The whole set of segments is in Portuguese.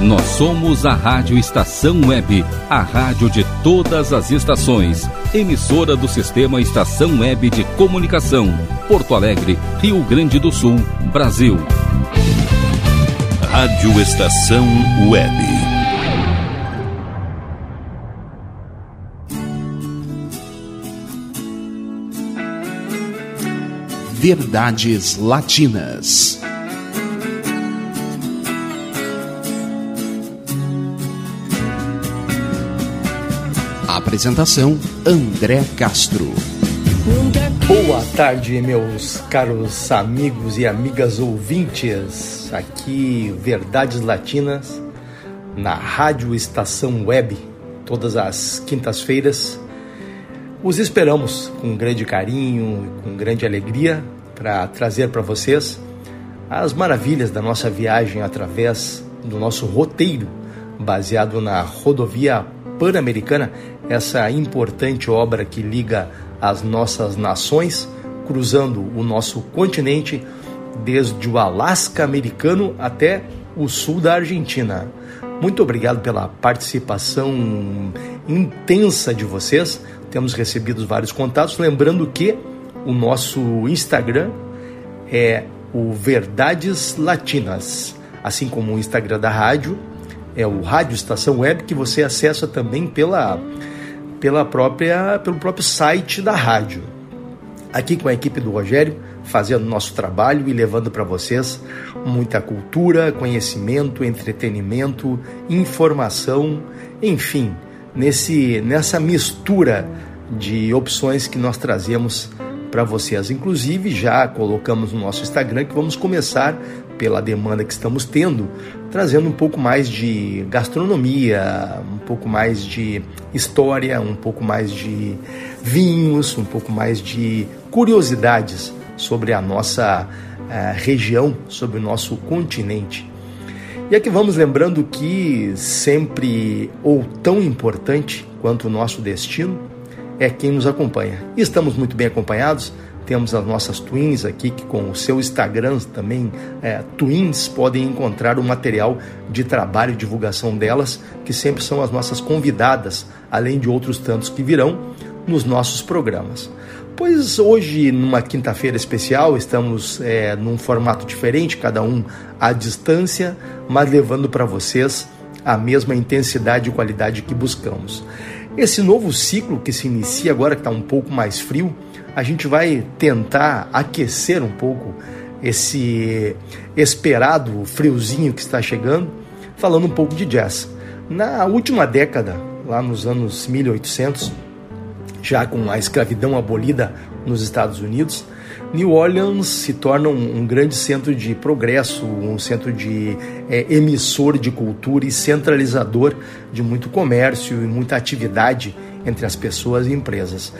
Nós somos a Rádio Estação Web, a rádio de todas as estações. Emissora do Sistema Estação Web de Comunicação. Porto Alegre, Rio Grande do Sul, Brasil. Rádio Estação Web. Verdades Latinas. Apresentação André Castro. Boa tarde, meus caros amigos e amigas ouvintes. Aqui, Verdades Latinas, na Rádio Estação Web, todas as quintas-feiras. Os esperamos com grande carinho, com grande alegria, para trazer para vocês as maravilhas da nossa viagem através do nosso roteiro, baseado na rodovia Pan-Americana, essa importante obra que liga as nossas nações, cruzando o nosso continente desde o Alasca americano até o sul da Argentina. Muito obrigado pela participação intensa de vocês. Temos recebido vários contatos. Lembrando que o nosso Instagram é o Verdades Latinas, assim como o Instagram da rádio é o Rádio Estação Web que você acessa também pela, pela própria, pelo próprio site da rádio. Aqui com a equipe do Rogério, fazendo nosso trabalho e levando para vocês muita cultura, conhecimento, entretenimento, informação, enfim, nesse, nessa mistura de opções que nós trazemos para vocês. Inclusive, já colocamos no nosso Instagram que vamos começar pela demanda que estamos tendo, trazendo um pouco mais de gastronomia, um pouco mais de história, um pouco mais de vinhos, um pouco mais de curiosidades sobre a nossa uh, região, sobre o nosso continente. E aqui vamos lembrando que sempre ou tão importante quanto o nosso destino é quem nos acompanha. E estamos muito bem acompanhados temos as nossas twins aqui, que com o seu Instagram também, é, twins, podem encontrar o material de trabalho e divulgação delas, que sempre são as nossas convidadas, além de outros tantos que virão nos nossos programas. Pois hoje, numa quinta-feira especial, estamos é, num formato diferente, cada um à distância, mas levando para vocês a mesma intensidade e qualidade que buscamos. Esse novo ciclo que se inicia agora, que está um pouco mais frio, a gente vai tentar aquecer um pouco esse esperado friozinho que está chegando, falando um pouco de jazz. Na última década, lá nos anos 1800, já com a escravidão abolida nos Estados Unidos, New Orleans se torna um, um grande centro de progresso, um centro de é, emissor de cultura e centralizador de muito comércio e muita atividade entre as pessoas e empresas.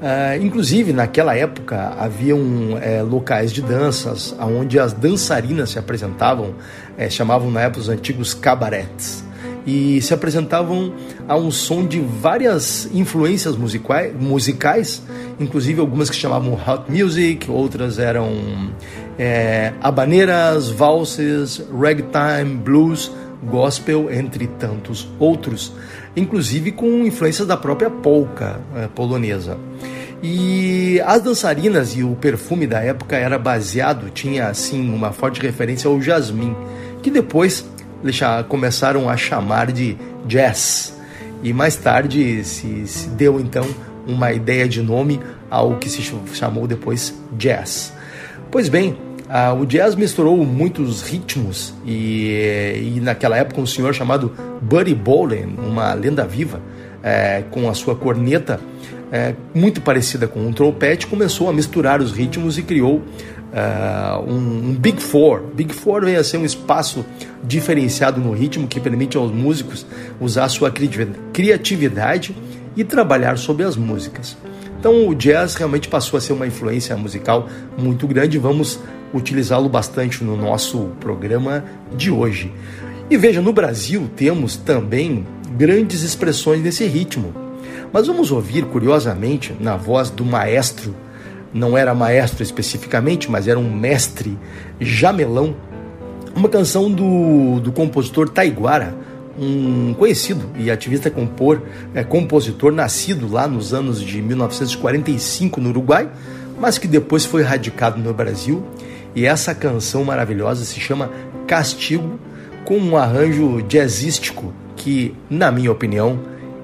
Uh, inclusive, naquela época, haviam é, locais de danças onde as dançarinas se apresentavam, é, chamavam na época os antigos cabarets, e se apresentavam a um som de várias influências musicais, musicais inclusive algumas que chamavam hot music, outras eram é, habaneiras, valses, ragtime, blues, gospel, entre tantos outros inclusive com influências da própria polca eh, polonesa. E as dançarinas e o perfume da época era baseado, tinha assim uma forte referência ao jasmim, que depois começaram a chamar de jazz. E mais tarde se, se deu então uma ideia de nome ao que se chamou depois jazz. Pois bem, ah, o jazz misturou muitos ritmos e, e, naquela época um senhor chamado Buddy Bolin, uma lenda viva, é, com a sua corneta é, muito parecida com um trompete, começou a misturar os ritmos e criou uh, um, um, Big Four. Big Four vem a ser um espaço diferenciado no ritmo que permite aos músicos usar sua criatividade e trabalhar sobre as músicas. Então o jazz realmente passou a ser uma influência musical muito grande. Vamos utilizá-lo bastante no nosso programa de hoje. E veja, no Brasil temos também grandes expressões nesse ritmo. Mas vamos ouvir, curiosamente, na voz do maestro, não era maestro especificamente, mas era um mestre jamelão, Uma canção do, do compositor Taiguara, um conhecido e ativista compor, é, compositor nascido lá nos anos de 1945 no Uruguai, mas que depois foi radicado no Brasil. E essa canção maravilhosa se chama Castigo, com um arranjo jazzístico que, na minha opinião,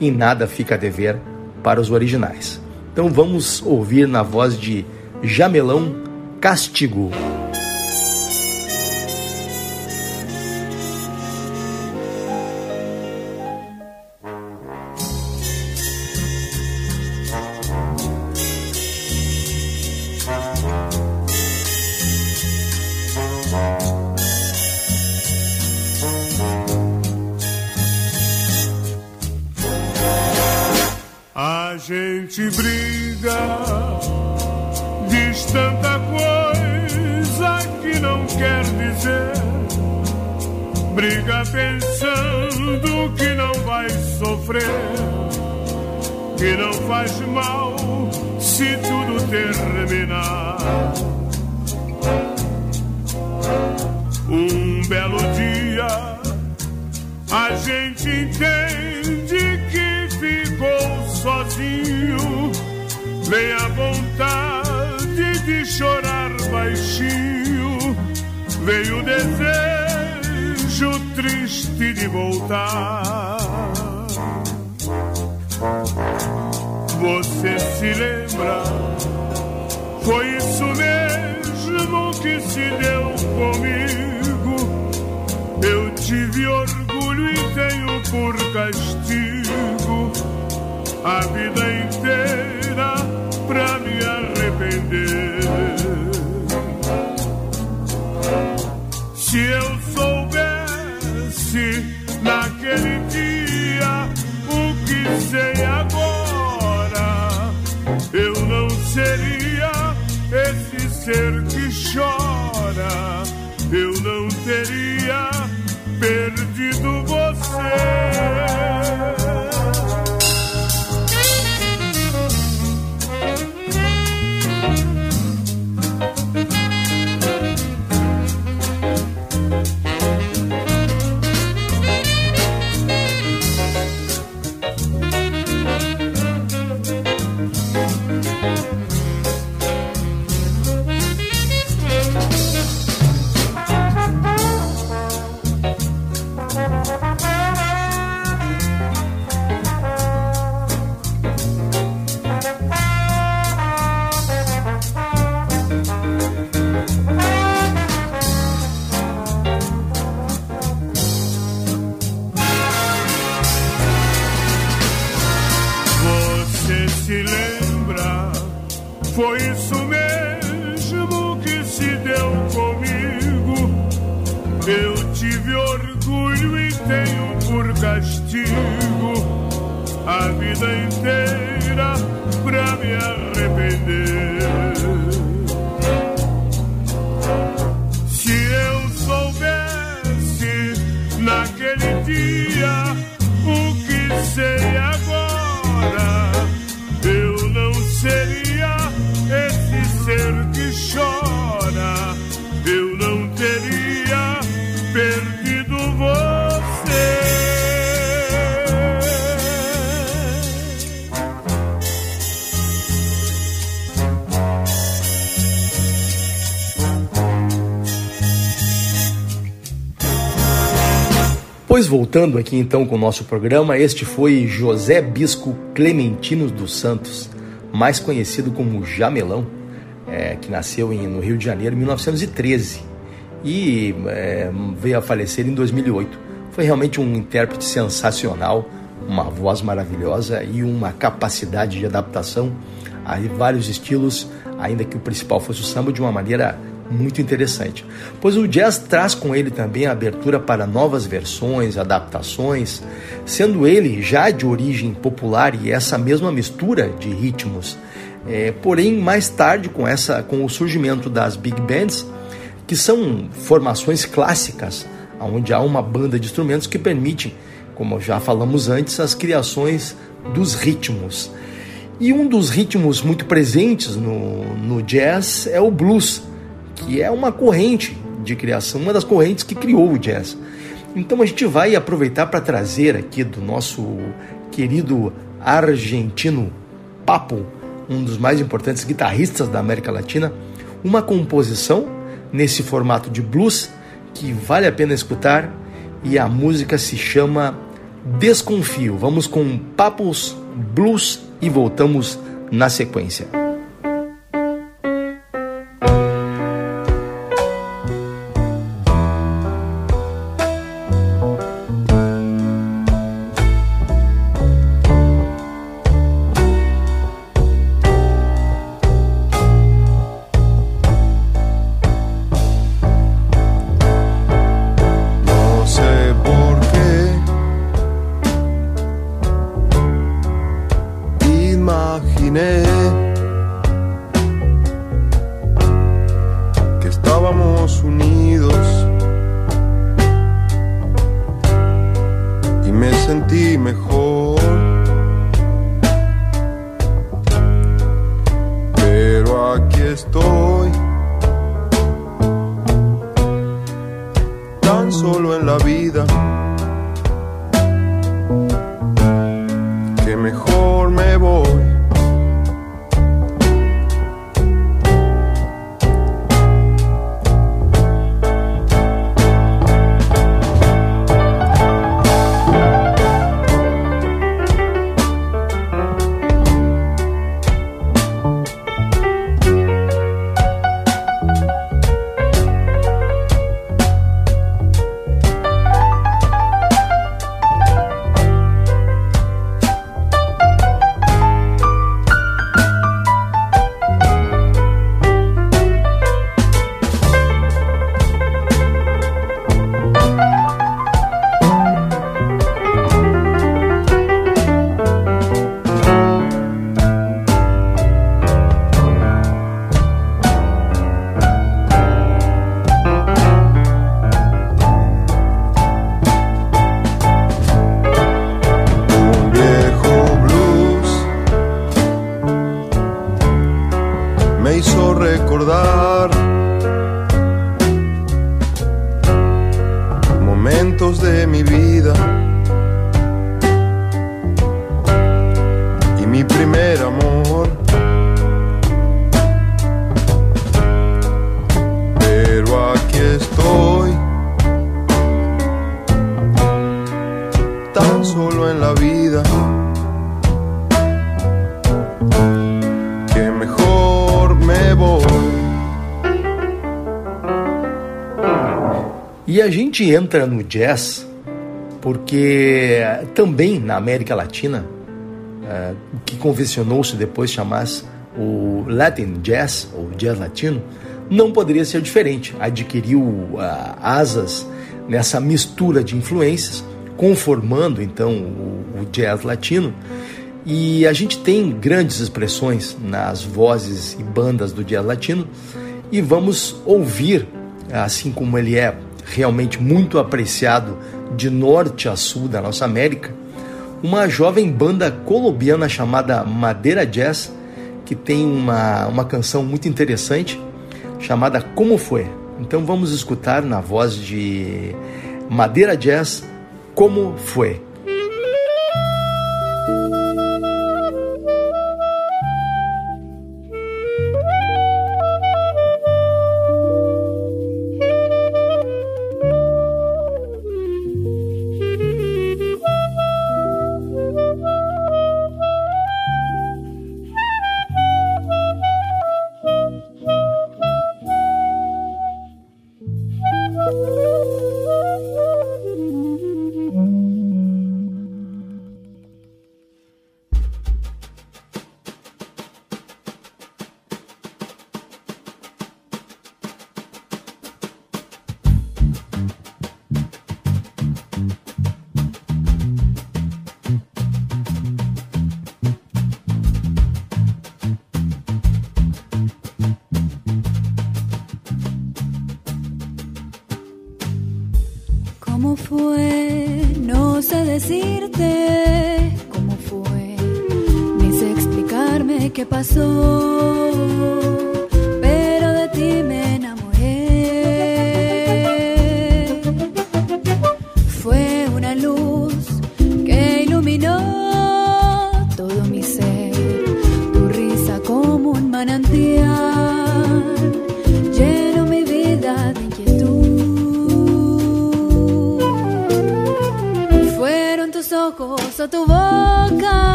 em nada fica a dever para os originais. Então vamos ouvir na voz de Jamelão Castigo. castigo a vida inteira pra me arrepender. Se eu soubesse naquele dia o que sei agora, eu não seria esse ser que chora. Eu não teria perdido você. Pois voltando aqui então com o nosso programa, este foi José Bisco Clementino dos Santos, mais conhecido como Jamelão, é, que nasceu em, no Rio de Janeiro em 1913 e é, veio a falecer em 2008. Foi realmente um intérprete sensacional, uma voz maravilhosa e uma capacidade de adaptação a vários estilos, ainda que o principal fosse o samba, de uma maneira muito interessante, pois o jazz traz com ele também a abertura para novas versões, adaptações, sendo ele já de origem popular e essa mesma mistura de ritmos. É, porém, mais tarde, com, essa, com o surgimento das big bands, que são formações clássicas, onde há uma banda de instrumentos que permite, como já falamos antes, as criações dos ritmos. E um dos ritmos muito presentes no, no jazz é o blues, que é uma corrente de criação, uma das correntes que criou o jazz. Então a gente vai aproveitar para trazer aqui do nosso querido argentino Papo, um dos mais importantes guitarristas da América Latina, uma composição nesse formato de blues que vale a pena escutar e a música se chama Desconfio. Vamos com Papos Blues e voltamos na sequência. solo en la vida. Gente entra no jazz porque também na América Latina, uh, o que convencionou-se depois chamasse o Latin Jazz, ou Jazz Latino, não poderia ser diferente. Adquiriu uh, asas nessa mistura de influências, conformando então o, o jazz latino. E a gente tem grandes expressões nas vozes e bandas do jazz latino, e vamos ouvir, assim como ele é realmente muito apreciado de norte a sul da nossa América, uma jovem banda colombiana chamada Madeira Jazz, que tem uma, uma canção muito interessante chamada Como Foi. Então vamos escutar na voz de Madeira Jazz Como Foi.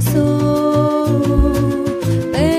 Pasó. tu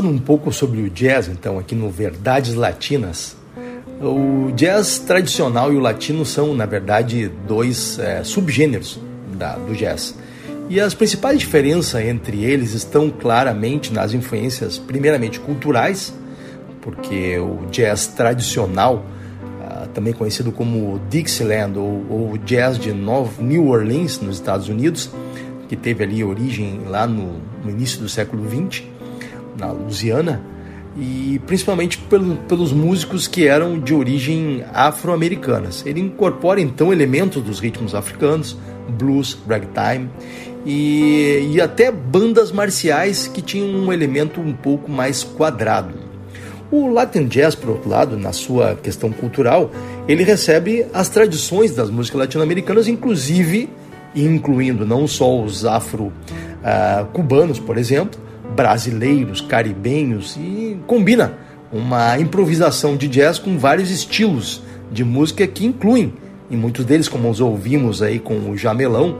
Falando um pouco sobre o jazz, então, aqui no Verdades Latinas, o jazz tradicional e o latino são, na verdade, dois é, subgêneros da, do jazz. E as principais diferenças entre eles estão claramente nas influências, primeiramente culturais, porque o jazz tradicional, ah, também conhecido como Dixieland ou, ou jazz de New Orleans, nos Estados Unidos, que teve ali origem lá no, no início do século XX, na Louisiana, e principalmente pelo, pelos músicos que eram de origem afro-americanas. Ele incorpora então elementos dos ritmos africanos, blues, ragtime e, e até bandas marciais que tinham um elemento um pouco mais quadrado. O Latin Jazz, por outro lado, na sua questão cultural, ele recebe as tradições das músicas latino-americanas, inclusive, incluindo não só os afro-cubanos, ah, por exemplo, brasileiros, caribenhos e combina uma improvisação de jazz com vários estilos de música que incluem, em muitos deles, como os ouvimos aí com o Jamelão,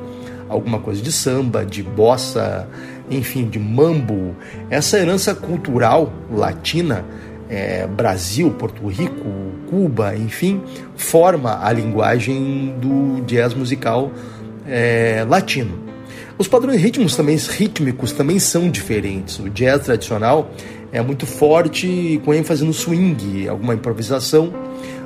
alguma coisa de samba, de bossa, enfim, de mambo. Essa herança cultural latina, é, Brasil, Porto Rico, Cuba, enfim, forma a linguagem do jazz musical é, latino. Os padrões ritmos também, rítmicos também são diferentes. O jazz tradicional é muito forte, com ênfase no swing, alguma improvisação,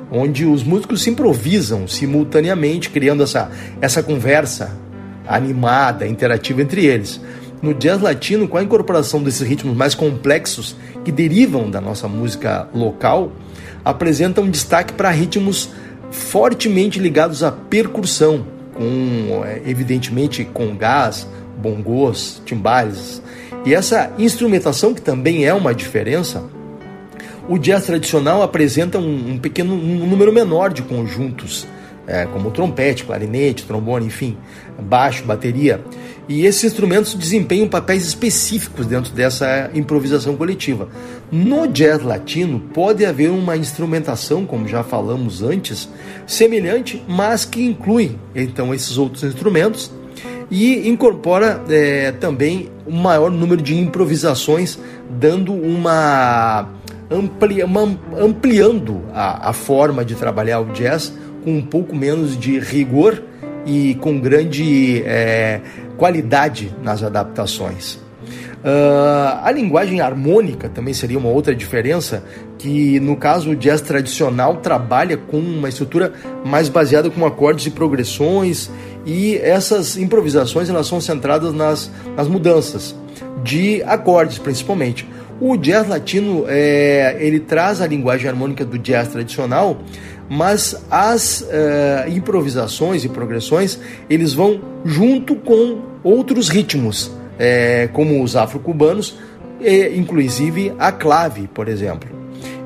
onde os músicos se improvisam simultaneamente, criando essa, essa conversa animada, interativa entre eles. No jazz latino, com a incorporação desses ritmos mais complexos que derivam da nossa música local, apresenta um destaque para ritmos fortemente ligados à percussão, com é, evidentemente com gás, bongos, timbales. E essa instrumentação que também é uma diferença, o jazz tradicional apresenta um, um pequeno um número menor de conjuntos, é, como trompete, clarinete, trombone, enfim, baixo, bateria. E esses instrumentos desempenham papéis específicos dentro dessa improvisação coletiva. No jazz latino pode haver uma instrumentação, como já falamos antes, semelhante, mas que inclui então esses outros instrumentos e incorpora é, também um maior número de improvisações, dando uma, ampli, uma ampliando a, a forma de trabalhar o jazz com um pouco menos de rigor e com grande é, qualidade nas adaptações. Uh, a linguagem harmônica também seria uma outra diferença, que no caso o jazz tradicional trabalha com uma estrutura mais baseada com acordes e progressões, e essas improvisações elas são centradas nas, nas mudanças de acordes principalmente. O jazz latino é, ele traz a linguagem harmônica do jazz tradicional, mas as uh, improvisações e progressões eles vão junto com outros ritmos é, como os afro-cubanos, inclusive a clave, por exemplo.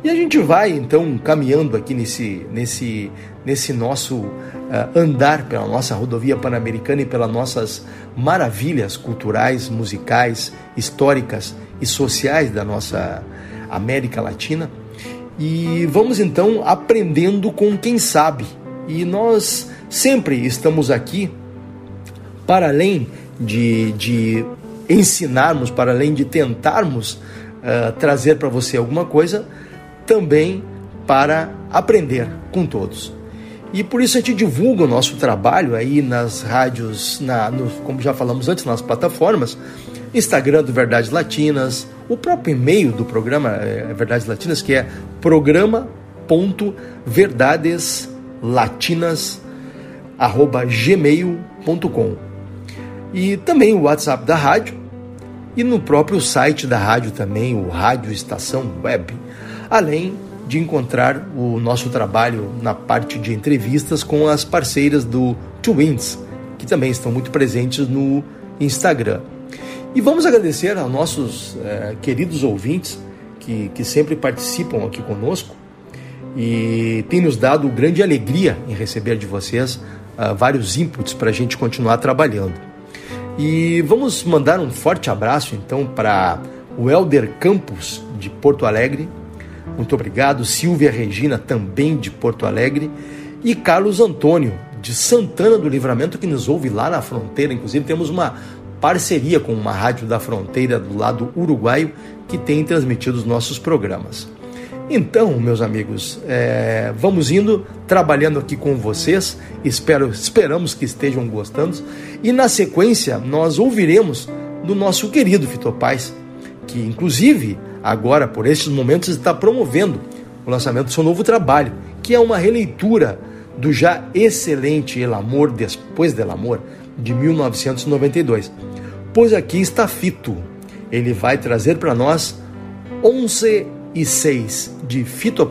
E a gente vai então caminhando aqui nesse, nesse, nesse nosso uh, andar pela nossa rodovia pan-americana e pelas nossas maravilhas culturais, musicais, históricas e sociais da nossa América Latina. E vamos então aprendendo com quem sabe. E nós sempre estamos aqui para além de, de ensinarmos, para além de tentarmos uh, trazer para você alguma coisa, também para aprender com todos. E por isso a gente divulga o nosso trabalho aí nas rádios, na, no, como já falamos antes, nas plataformas, Instagram do Verdades Latinas, o próprio e-mail do programa é, Verdades Latinas, que é programa.verdadeslatinas.gmail.com e também o WhatsApp da rádio e no próprio site da rádio também, o Rádio Estação Web, além de encontrar o nosso trabalho na parte de entrevistas com as parceiras do Twins, que também estão muito presentes no Instagram. E vamos agradecer aos nossos é, queridos ouvintes que, que sempre participam aqui conosco e tem nos dado grande alegria em receber de vocês uh, vários inputs para a gente continuar trabalhando. E vamos mandar um forte abraço então para o Elder Campos de Porto Alegre. Muito obrigado. Silvia Regina, também de Porto Alegre. E Carlos Antônio, de Santana do Livramento, que nos ouve lá na fronteira. Inclusive, temos uma parceria com uma rádio da fronteira do lado uruguaio que tem transmitido os nossos programas. Então, meus amigos, é, vamos indo, trabalhando aqui com vocês. Espero, esperamos que estejam gostando. E na sequência, nós ouviremos do nosso querido Fito Paz, que inclusive agora, por estes momentos, está promovendo o lançamento do seu novo trabalho, que é uma releitura do já excelente El Amor Depois del Amor, de 1992. Pois aqui está Fito. Ele vai trazer para nós 11 e 6 de Fito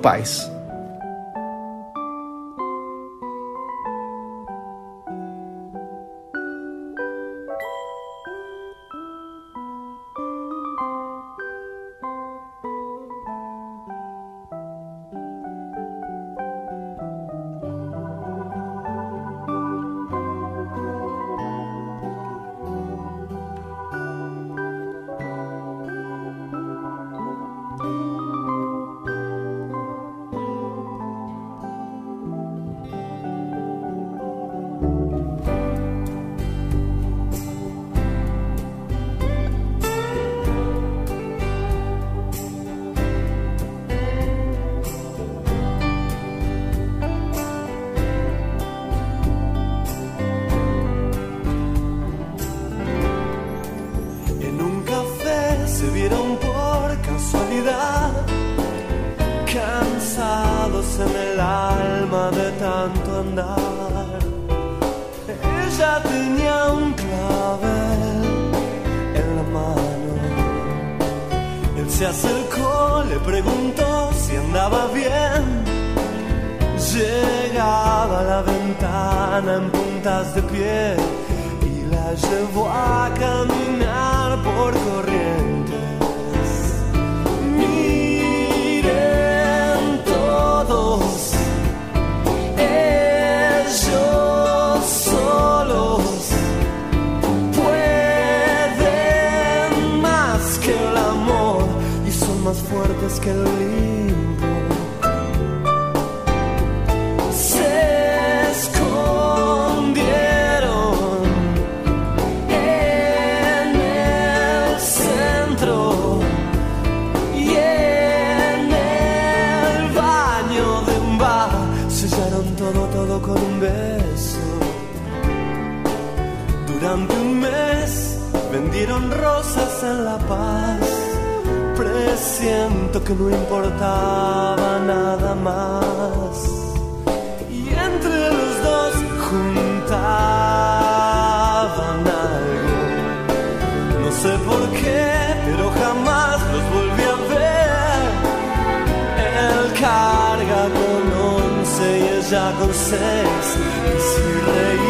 La ventana en puntas de pie y la llevó a caminar por corrientes. Miren todos, ellos solos pueden más que el amor y son más fuertes que el límite en La Paz. Presiento que no importaba nada más. Y entre los dos juntaban algo. No sé por qué, pero jamás los volví a ver. Él carga con once y ella con seis. Y si reía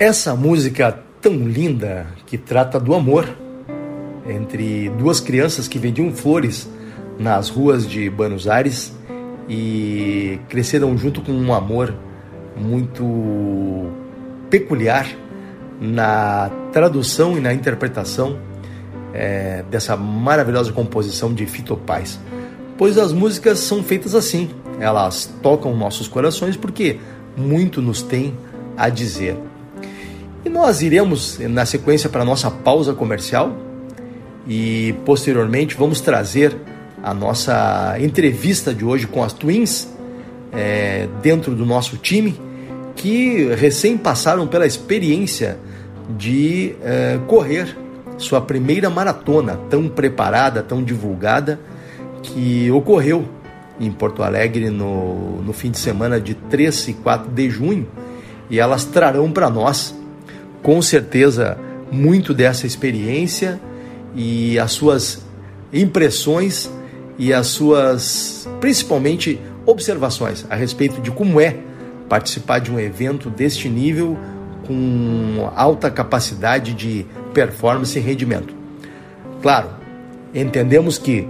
Essa música tão linda que trata do amor entre duas crianças que vendiam flores nas ruas de Buenos Aires e cresceram junto com um amor muito peculiar na tradução e na interpretação é, dessa maravilhosa composição de Fito Paz. Pois as músicas são feitas assim, elas tocam nossos corações porque muito nos tem a dizer. E nós iremos na sequência para a nossa pausa comercial e posteriormente vamos trazer a nossa entrevista de hoje com as Twins é, dentro do nosso time que recém passaram pela experiência de é, correr sua primeira maratona tão preparada, tão divulgada que ocorreu em Porto Alegre no, no fim de semana de 3 e 4 de junho. E elas trarão para nós com certeza muito dessa experiência e as suas impressões e as suas principalmente observações a respeito de como é participar de um evento deste nível com alta capacidade de performance e rendimento. Claro, entendemos que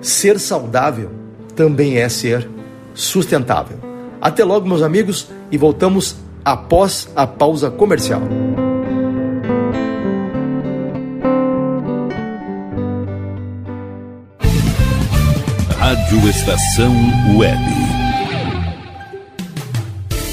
ser saudável também é ser sustentável. Até logo, meus amigos, e voltamos após a pausa comercial. Rádio Estação Web.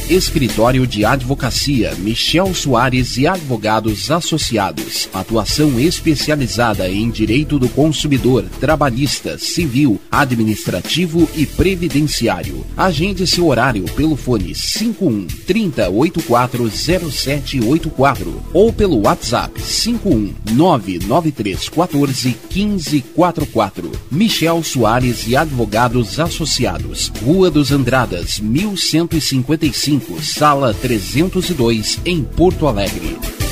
Escritório de Advocacia Michel Soares e Advogados Associados. Atuação especializada em direito do consumidor, trabalhista, civil, administrativo e previdenciário. Agende seu horário pelo fone 51 30 840784 ou pelo WhatsApp 51 993 14 1544. Michel Soares e Advogados Associados. Rua dos Andradas, 1155 sala 302, em Porto Alegre.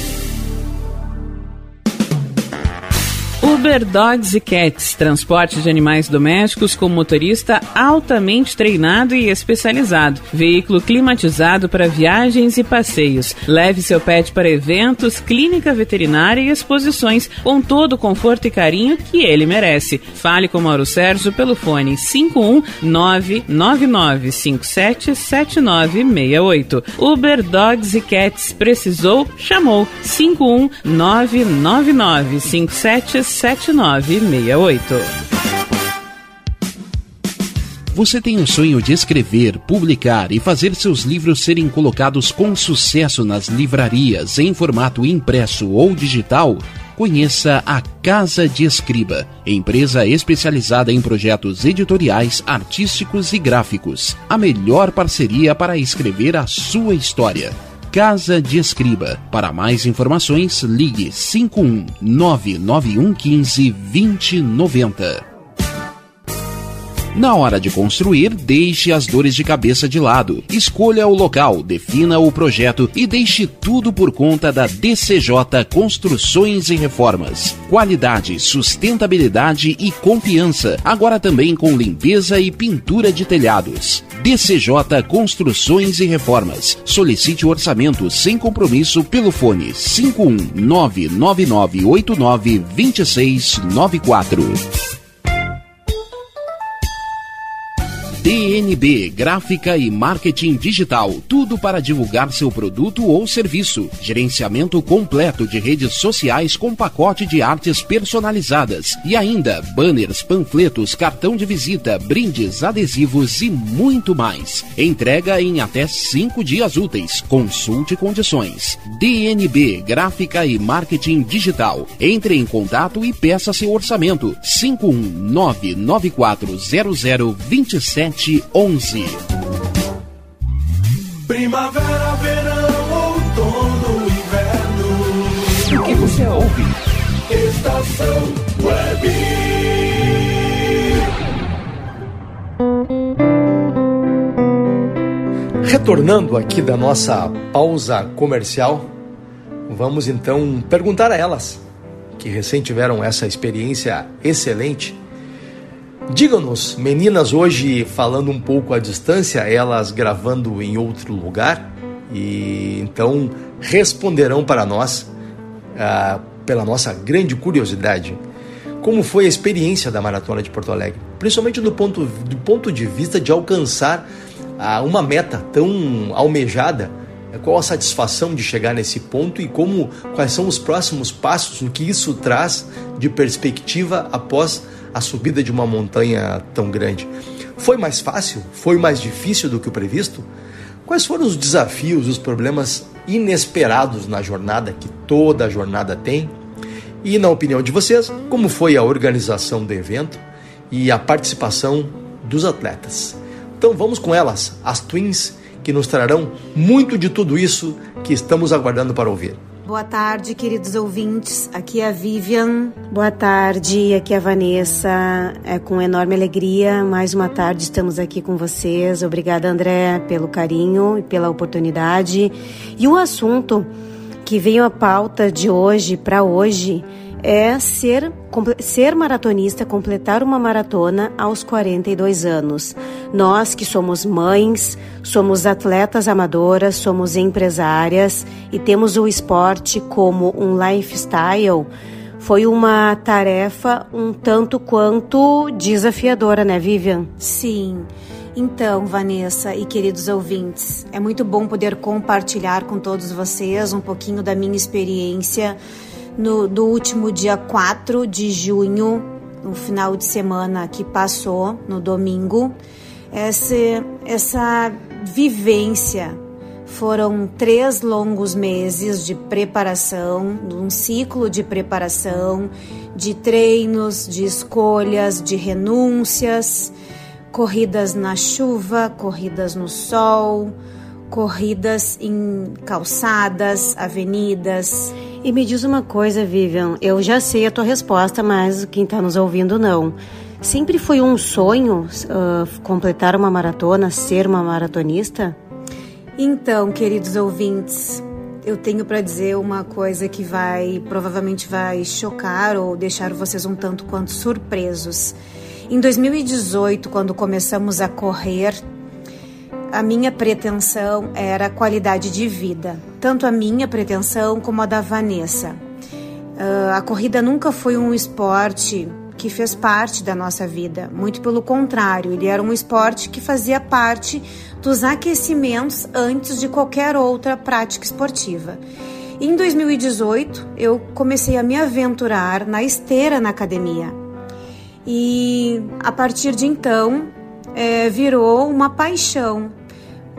Uber Dogs e Cats, transporte de animais domésticos com motorista altamente treinado e especializado. Veículo climatizado para viagens e passeios. Leve seu pet para eventos, clínica veterinária e exposições com todo o conforto e carinho que ele merece. Fale com Mauro Sérgio pelo fone 51999577968. Uber Dogs e Cats precisou, chamou 51999577968. Você tem o sonho de escrever, publicar e fazer seus livros serem colocados com sucesso nas livrarias em formato impresso ou digital? Conheça a Casa de Escriba, empresa especializada em projetos editoriais, artísticos e gráficos. A melhor parceria para escrever a sua história. Casa de Escriba. Para mais informações, ligue 51 99115 2090. Na hora de construir, deixe as dores de cabeça de lado. Escolha o local, defina o projeto e deixe tudo por conta da DCJ Construções e Reformas. Qualidade, sustentabilidade e confiança. Agora também com limpeza e pintura de telhados. DCJ Construções e Reformas. Solicite o orçamento sem compromisso pelo fone 51999892694. DNB Gráfica e Marketing Digital. Tudo para divulgar seu produto ou serviço. Gerenciamento completo de redes sociais com pacote de artes personalizadas. E ainda banners, panfletos, cartão de visita, brindes, adesivos e muito mais. Entrega em até cinco dias úteis. Consulte condições. DNB Gráfica e Marketing Digital. Entre em contato e peça seu orçamento. 519940027 onze Primavera, verão, outono, inverno. O que você ouve? Estação Web. Retornando aqui da nossa pausa comercial, vamos então perguntar a elas que recém tiveram essa experiência excelente Digam-nos, meninas, hoje falando um pouco à distância, elas gravando em outro lugar, e então responderão para nós, ah, pela nossa grande curiosidade, como foi a experiência da Maratona de Porto Alegre, principalmente do ponto, do ponto de vista de alcançar ah, uma meta tão almejada. Qual a satisfação de chegar nesse ponto e como quais são os próximos passos, o que isso traz de perspectiva após a subida de uma montanha tão grande. Foi mais fácil? Foi mais difícil do que o previsto? Quais foram os desafios, os problemas inesperados na jornada que toda jornada tem? E na opinião de vocês, como foi a organização do evento e a participação dos atletas? Então vamos com elas, as Twins, que nos trarão muito de tudo isso que estamos aguardando para ouvir. Boa tarde, queridos ouvintes. Aqui é a Vivian. Boa tarde, aqui é a Vanessa. É com enorme alegria, mais uma tarde estamos aqui com vocês. Obrigada, André, pelo carinho e pela oportunidade. E o assunto que veio à pauta de hoje para hoje é ser, ser maratonista, completar uma maratona aos 42 anos. Nós que somos mães, somos atletas amadoras, somos empresárias e temos o esporte como um lifestyle, foi uma tarefa um tanto quanto desafiadora, né, Vivian? Sim. Então, Vanessa e queridos ouvintes, é muito bom poder compartilhar com todos vocês um pouquinho da minha experiência no, do último dia 4 de junho, no final de semana que passou, no domingo. Essa, essa vivência foram três longos meses de preparação, um ciclo de preparação, de treinos, de escolhas, de renúncias, corridas na chuva, corridas no sol, corridas em calçadas, avenidas. E me diz uma coisa, Vivian, eu já sei a tua resposta, mas quem está nos ouvindo não. Sempre foi um sonho uh, completar uma maratona, ser uma maratonista? Então, queridos ouvintes, eu tenho para dizer uma coisa que vai provavelmente vai chocar ou deixar vocês um tanto quanto surpresos. Em 2018, quando começamos a correr, a minha pretensão era qualidade de vida, tanto a minha pretensão como a da Vanessa. Uh, a corrida nunca foi um esporte que fez parte da nossa vida, muito pelo contrário, ele era um esporte que fazia parte dos aquecimentos antes de qualquer outra prática esportiva. Em 2018, eu comecei a me aventurar na esteira na academia. E a partir de então, é, virou uma paixão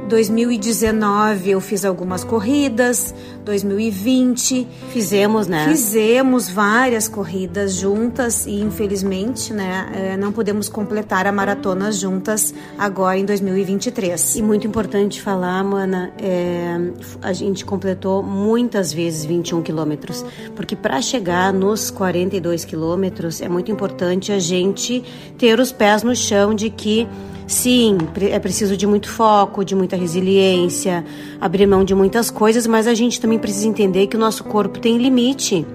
2019 eu fiz algumas corridas, 2020 fizemos, né? Fizemos várias corridas juntas e infelizmente, né, eh, não podemos completar a maratona juntas agora em 2023. E muito importante falar, mana, é, a gente completou muitas vezes 21 quilômetros, porque para chegar nos 42 quilômetros é muito importante a gente ter os pés no chão de que Sim, é preciso de muito foco, de muita resiliência, abrir mão de muitas coisas, mas a gente também precisa entender que o nosso corpo tem limite.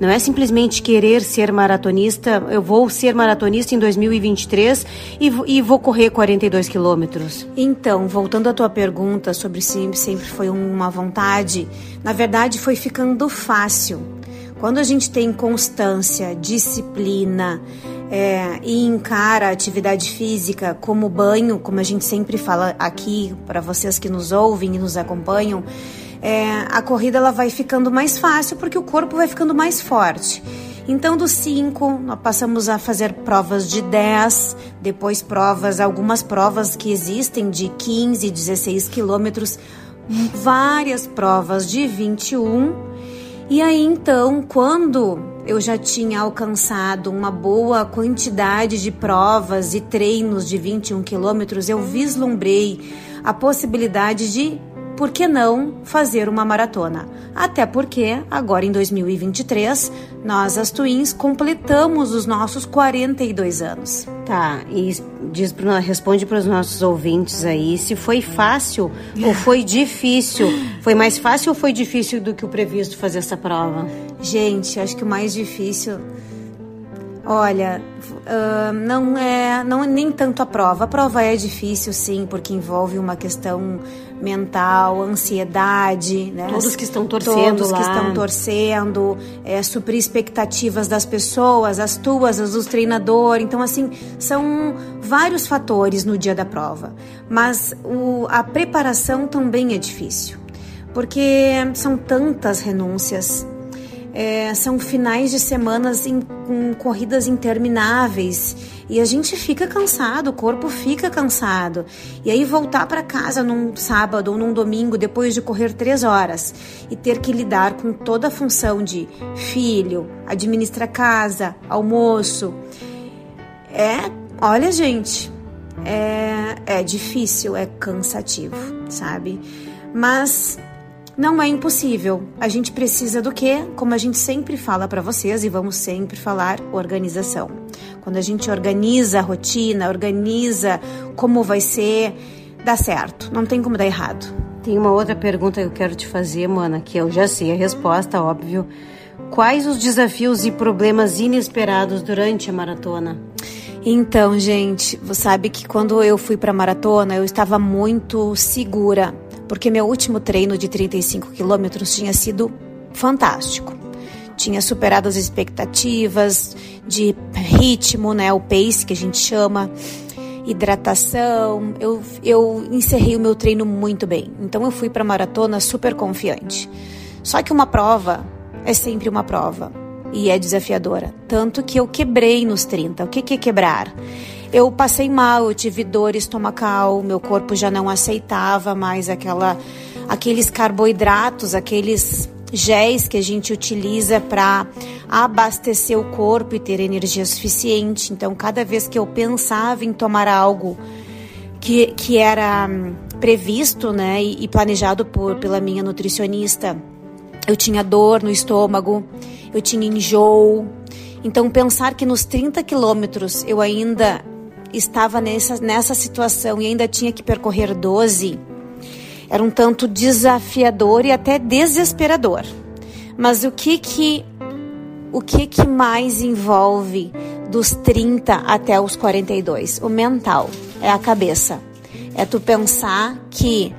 Não é simplesmente querer ser maratonista, eu vou ser maratonista em 2023 e, e vou correr 42 quilômetros. Então, voltando à tua pergunta sobre se sempre foi uma vontade, na verdade foi ficando fácil. Quando a gente tem constância, disciplina, é, e encara a atividade física como banho, como a gente sempre fala aqui para vocês que nos ouvem e nos acompanham, é, a corrida ela vai ficando mais fácil porque o corpo vai ficando mais forte. Então, dos 5, nós passamos a fazer provas de 10, depois provas, algumas provas que existem de 15, 16 quilômetros, várias provas de 21. E aí, então, quando eu já tinha alcançado uma boa quantidade de provas e treinos de 21 quilômetros, eu vislumbrei a possibilidade de por que não fazer uma maratona? Até porque agora em 2023 nós as Twins completamos os nossos 42 anos. Tá, e diz, responde para os nossos ouvintes aí se foi fácil ou foi difícil. Foi mais fácil ou foi difícil do que o previsto fazer essa prova? Gente, acho que o mais difícil Olha, uh, não é não é nem tanto a prova. A prova é difícil, sim, porque envolve uma questão mental, ansiedade, né? Todos que estão torcendo Todos lá. que estão torcendo, é, suprir expectativas das pessoas, as tuas, as dos treinadores. Então, assim, são vários fatores no dia da prova. Mas o, a preparação também é difícil, porque são tantas renúncias, é, são finais de semanas em, com corridas intermináveis e a gente fica cansado, o corpo fica cansado. E aí voltar para casa num sábado ou num domingo depois de correr três horas e ter que lidar com toda a função de filho, administra casa, almoço, é, olha gente, é, é difícil, é cansativo, sabe? Mas não é impossível. A gente precisa do quê? Como a gente sempre fala para vocês e vamos sempre falar, organização. Quando a gente organiza a rotina, organiza como vai ser, dá certo. Não tem como dar errado. Tem uma outra pergunta que eu quero te fazer, mana, que eu já sei a resposta, óbvio. Quais os desafios e problemas inesperados durante a maratona? Então, gente, você sabe que quando eu fui para maratona, eu estava muito segura porque meu último treino de 35 quilômetros tinha sido fantástico. Tinha superado as expectativas de ritmo, né, o pace que a gente chama, hidratação. Eu, eu encerrei o meu treino muito bem. Então eu fui para a maratona super confiante. Só que uma prova é sempre uma prova e é desafiadora. Tanto que eu quebrei nos 30. O que, que é quebrar? Eu passei mal, eu tive dor estomacal, meu corpo já não aceitava mais aquela, aqueles carboidratos, aqueles géis que a gente utiliza para abastecer o corpo e ter energia suficiente. Então, cada vez que eu pensava em tomar algo que, que era hum, previsto né, e, e planejado por, pela minha nutricionista, eu tinha dor no estômago, eu tinha enjoo. Então, pensar que nos 30 quilômetros eu ainda estava nessa, nessa situação e ainda tinha que percorrer 12, era um tanto desafiador e até desesperador. Mas o que que o que que mais envolve dos 30 até os 42? O mental, é a cabeça. É tu pensar que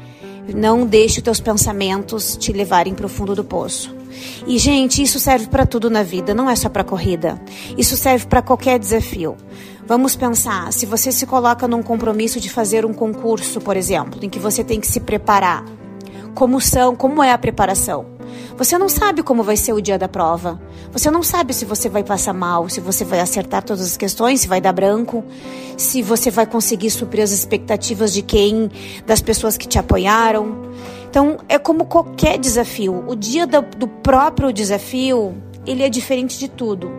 não deixe teus pensamentos te levarem para o fundo do poço. E gente, isso serve para tudo na vida, não é só para corrida. Isso serve para qualquer desafio. Vamos pensar, se você se coloca num compromisso de fazer um concurso, por exemplo, em que você tem que se preparar. Como são, como é a preparação? Você não sabe como vai ser o dia da prova. Você não sabe se você vai passar mal, se você vai acertar todas as questões, se vai dar branco, se você vai conseguir suprir as expectativas de quem, das pessoas que te apoiaram. Então, é como qualquer desafio. O dia do, próprio desafio, ele é diferente de tudo.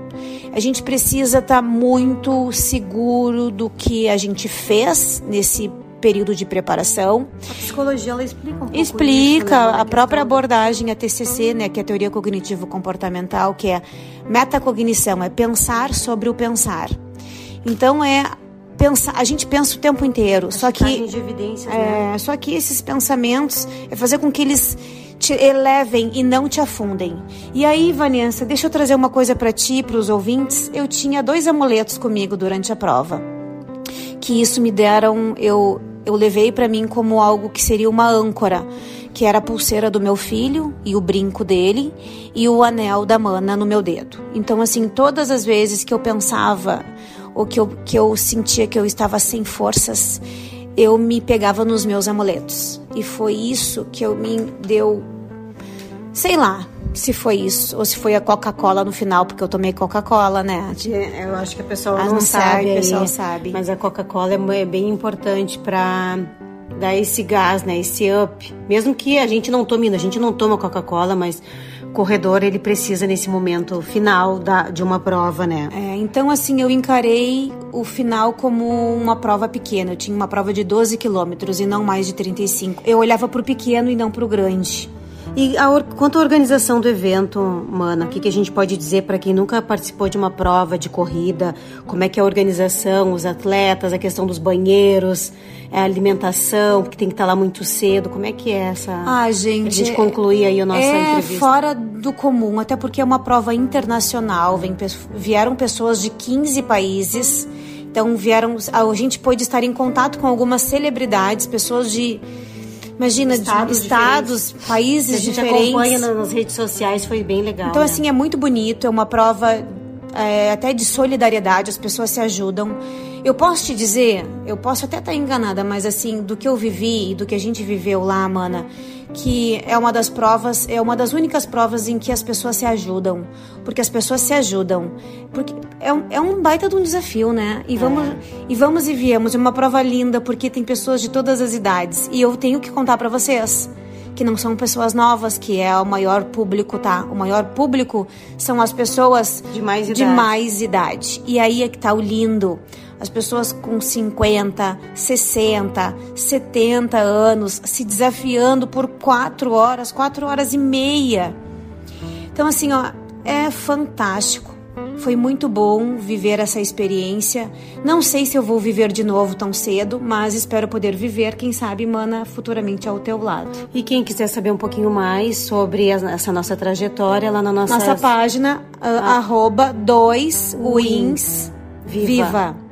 A gente precisa estar tá muito seguro do que a gente fez nesse período de preparação. A psicologia ela explica um pouco Explica isso, né, a própria abordagem, a TCC, né, que é a teoria cognitivo comportamental, que é metacognição, é pensar sobre o pensar. Então é pensar, a gente pensa o tempo inteiro, só que de evidências, é, né? só que esses pensamentos é fazer com que eles te elevem e não te afundem. E aí, Vanessa, deixa eu trazer uma coisa para ti, para os ouvintes. Eu tinha dois amuletos comigo durante a prova que isso me deram, eu, eu levei para mim como algo que seria uma âncora, que era a pulseira do meu filho e o brinco dele e o anel da mana no meu dedo. Então, assim, todas as vezes que eu pensava ou que eu, que eu sentia que eu estava sem forças, eu me pegava nos meus amuletos. E foi isso que eu me deu, sei lá, se foi isso, ou se foi a Coca-Cola no final, porque eu tomei Coca-Cola, né? É, eu acho que a pessoa não, não sabe, o pessoal sabe. Mas a Coca-Cola é, é bem importante para dar esse gás, né? Esse up. Mesmo que a gente não tome, a gente não toma Coca-Cola, mas corredor ele precisa nesse momento final da, de uma prova, né? É, então assim, eu encarei o final como uma prova pequena. Eu tinha uma prova de 12 quilômetros e não mais de 35. Eu olhava para o pequeno e não para o grande. E a, quanto à organização do evento, Mana, o que, que a gente pode dizer para quem nunca participou de uma prova de corrida? Como é que é a organização, os atletas, a questão dos banheiros, a alimentação, que tem que estar lá muito cedo? Como é que é essa? Ah, gente. A gente concluir aí a nossa é entrevista. É fora do comum, até porque é uma prova internacional. Vem, vieram pessoas de 15 países. Então vieram, a gente pôde estar em contato com algumas celebridades, pessoas de Imagina, estados, estados países a gente diferentes. acompanha nas redes sociais, foi bem legal. Então, né? assim, é muito bonito, é uma prova é, até de solidariedade, as pessoas se ajudam. Eu posso te dizer, eu posso até estar enganada, mas assim, do que eu vivi e do que a gente viveu lá, mana, que é uma das provas, é uma das únicas provas em que as pessoas se ajudam, porque as pessoas se ajudam, porque é um, é um baita de um desafio, né? E vamos é. e vamos e viemos, é uma prova linda porque tem pessoas de todas as idades e eu tenho que contar para vocês que não são pessoas novas, que é o maior público, tá? O maior público são as pessoas de mais idade. De mais idade. E aí é que tá o lindo as pessoas com 50, 60, 70 anos se desafiando por quatro horas, quatro horas e meia. Então, assim, ó, é fantástico. Foi muito bom viver essa experiência. Não sei se eu vou viver de novo tão cedo, mas espero poder viver, quem sabe, mana, futuramente ao teu lado. E quem quiser saber um pouquinho mais sobre essa nossa trajetória, lá na nossa, nossa página, uh, ah. arroba 2 wins viva. viva.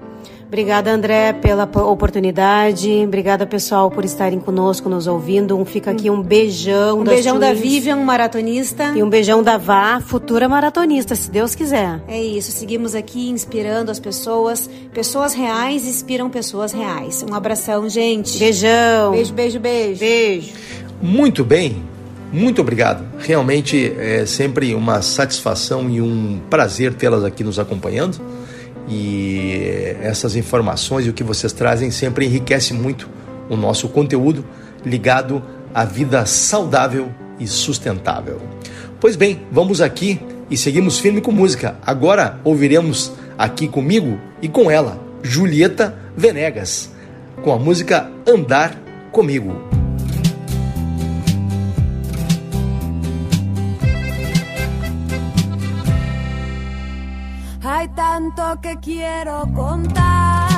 Obrigada, André, pela oportunidade. Obrigada, pessoal, por estarem conosco, nos ouvindo. Um, fica aqui um beijão. Um beijão da Vivian, maratonista. E um beijão da Vá, futura maratonista, se Deus quiser. É isso. Seguimos aqui inspirando as pessoas. Pessoas reais inspiram pessoas reais. Um abração, gente. Beijão. Beijo, beijo, beijo. Beijo. Muito bem. Muito obrigado. Realmente é sempre uma satisfação e um prazer tê-las aqui nos acompanhando e essas informações e o que vocês trazem sempre enriquece muito o nosso conteúdo ligado à vida saudável e sustentável. Pois bem, vamos aqui e seguimos firme com música. Agora ouviremos aqui comigo e com ela, Julieta Venegas, com a música Andar Comigo. Tanto que quiero contarte,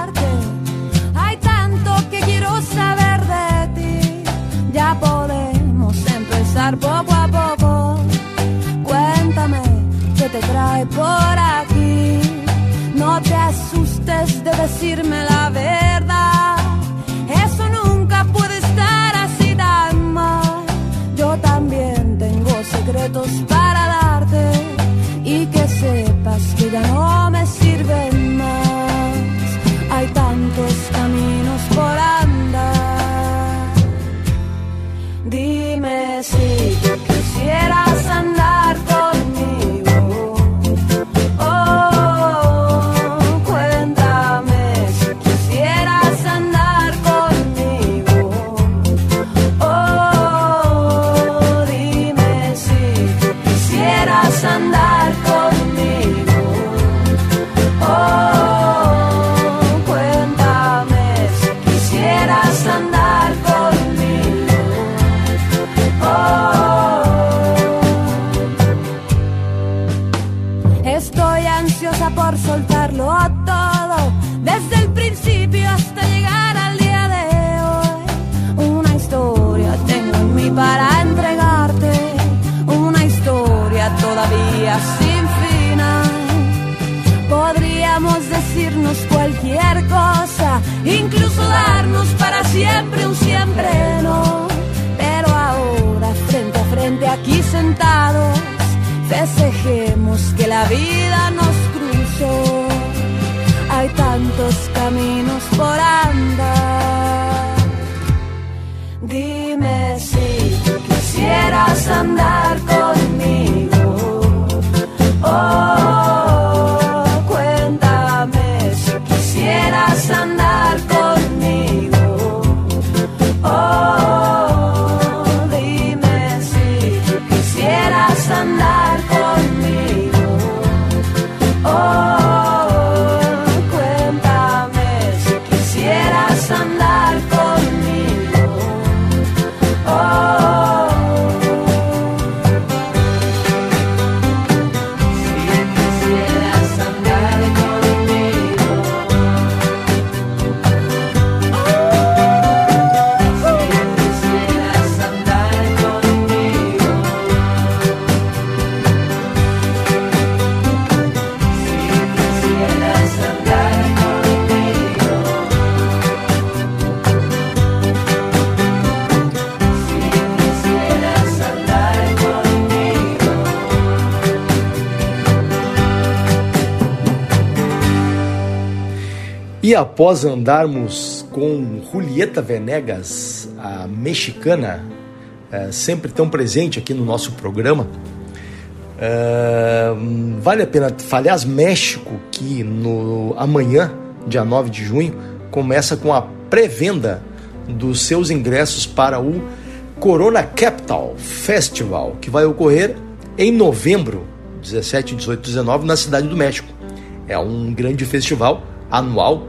após andarmos com Julieta Venegas, a mexicana, eh, sempre tão presente aqui no nosso programa, eh, vale a pena falhar México, que no amanhã, dia 9 de junho, começa com a pré-venda dos seus ingressos para o Corona Capital Festival, que vai ocorrer em novembro, 17, 18 e 19, na Cidade do México. É um grande festival anual,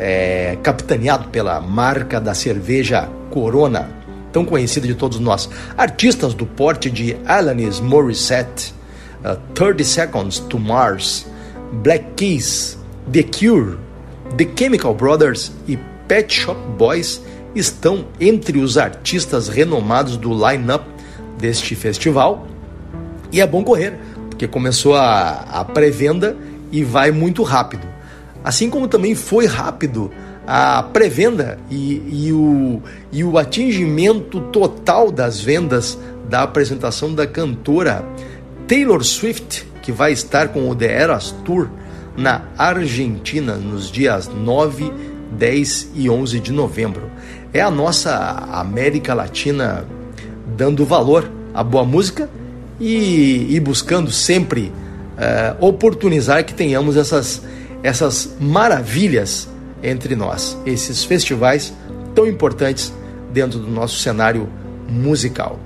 é, capitaneado pela marca da cerveja Corona, tão conhecida de todos nós. Artistas do porte de Alanis Morissette, uh, 30 Seconds to Mars, Black Keys, The Cure, The Chemical Brothers e Pet Shop Boys estão entre os artistas renomados do line-up deste festival. E é bom correr, porque começou a, a pré-venda e vai muito rápido. Assim como também foi rápido a pré-venda e, e, o, e o atingimento total das vendas da apresentação da cantora Taylor Swift, que vai estar com o The Eras Tour na Argentina nos dias 9, 10 e 11 de novembro. É a nossa América Latina dando valor à boa música e, e buscando sempre uh, oportunizar que tenhamos essas, essas maravilhas entre nós, esses festivais tão importantes dentro do nosso cenário musical.